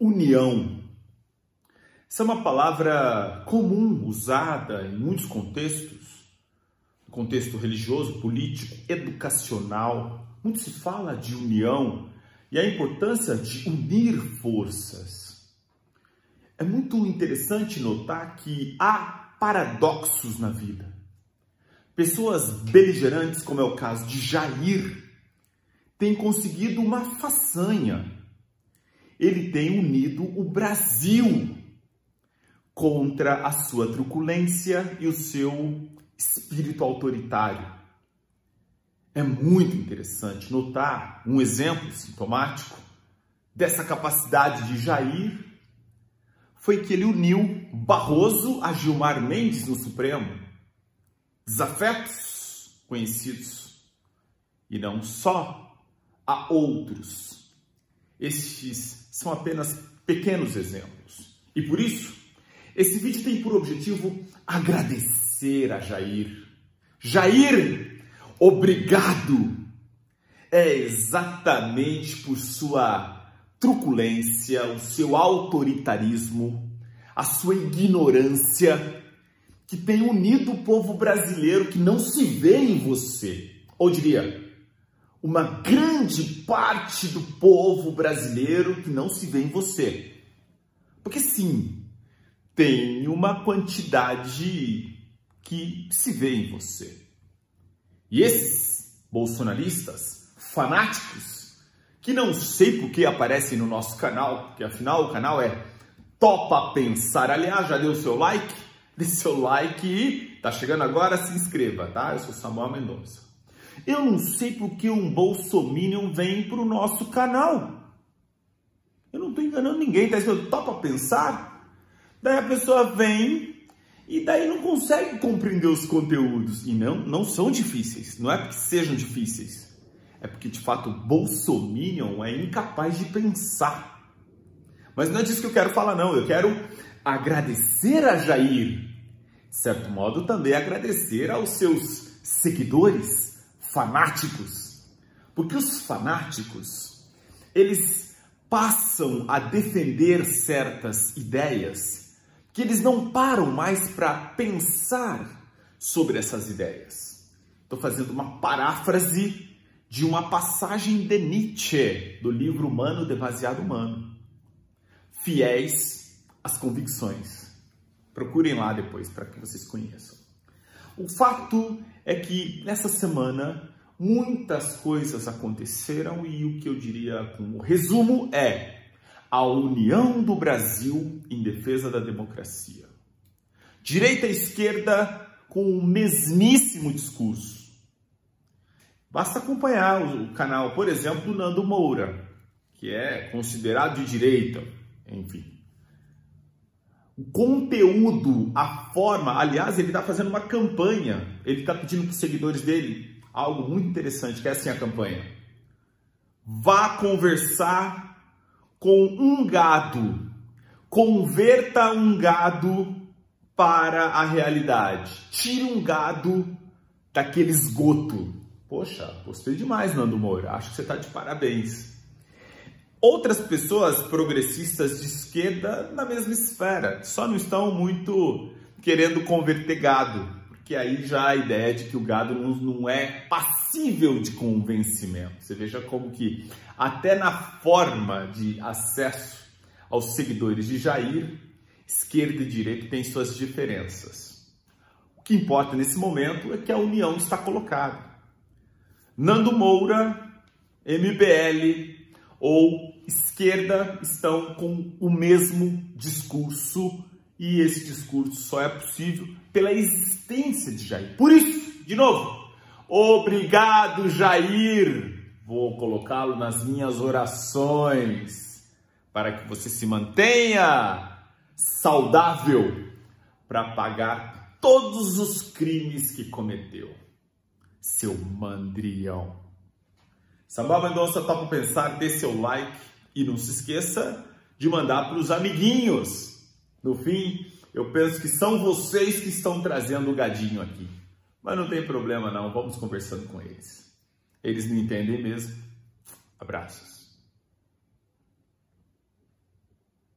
união. Essa é uma palavra comum usada em muitos contextos, contexto religioso, político, educacional. Muito se fala de união e a importância de unir forças. É muito interessante notar que há paradoxos na vida. Pessoas beligerantes, como é o caso de Jair, têm conseguido uma façanha ele tem unido o Brasil contra a sua truculência e o seu espírito autoritário. É muito interessante notar um exemplo sintomático dessa capacidade de Jair foi que ele uniu Barroso a Gilmar Mendes no Supremo. Desafetos conhecidos e não só a outros. Estes são apenas pequenos exemplos. E por isso, esse vídeo tem por objetivo agradecer a Jair. Jair, obrigado! É exatamente por sua truculência, o seu autoritarismo, a sua ignorância, que tem unido o povo brasileiro que não se vê em você. Ou diria, uma grande parte do povo brasileiro que não se vê em você. Porque sim, tem uma quantidade que se vê em você. E esses bolsonaristas fanáticos, que não sei por que aparecem no nosso canal, porque afinal o canal é Topa Pensar. Aliás, já deu seu like? Dê seu like e tá chegando agora, se inscreva, tá? Eu sou Samuel Mendonça. Eu não sei porque um bolsominion vem para o nosso canal. Eu não estou enganando ninguém, está escrito topa pensar. Daí a pessoa vem e daí não consegue compreender os conteúdos. E não, não são difíceis, não é porque sejam difíceis. É porque de fato o bolsominion é incapaz de pensar. Mas não é disso que eu quero falar não, eu quero agradecer a Jair. De certo modo também agradecer aos seus seguidores fanáticos. Porque os fanáticos, eles passam a defender certas ideias que eles não param mais para pensar sobre essas ideias. Estou fazendo uma paráfrase de uma passagem de Nietzsche, do livro Humano Demasiado Humano. Fiéis às convicções. Procurem lá depois para que vocês conheçam. O fato é que nessa semana muitas coisas aconteceram e o que eu diria como resumo é a união do Brasil em defesa da democracia. Direita e esquerda com o mesmíssimo discurso. Basta acompanhar o canal, por exemplo, do Nando Moura, que é considerado de direita, enfim o conteúdo, a forma. Aliás, ele está fazendo uma campanha. Ele está pedindo para os seguidores dele algo muito interessante, que é assim a campanha. Vá conversar com um gado. Converta um gado para a realidade. Tire um gado daquele esgoto. Poxa, gostei demais, Nando Moura. Acho que você está de parabéns. Outras pessoas progressistas de esquerda na mesma esfera, só não estão muito querendo converter gado, porque aí já a ideia de que o gado não, é passível de convencimento. Você veja como que até na forma de acesso aos seguidores de Jair, esquerda e direita têm suas diferenças. O que importa nesse momento é que a união está colocada. Nando Moura, MBL, ou esquerda estão com o mesmo discurso e esse discurso só é possível pela existência de Jair. Por isso, de novo, obrigado Jair. Vou colocá-lo nas minhas orações para que você se mantenha saudável para pagar todos os crimes que cometeu. Seu mandrião. Sambal Mendonça Topa Pensar, dê seu like e não se esqueça de mandar para os amiguinhos. No fim, eu penso que são vocês que estão trazendo o gadinho aqui. Mas não tem problema não, vamos conversando com eles. Eles me entendem mesmo. Abraços.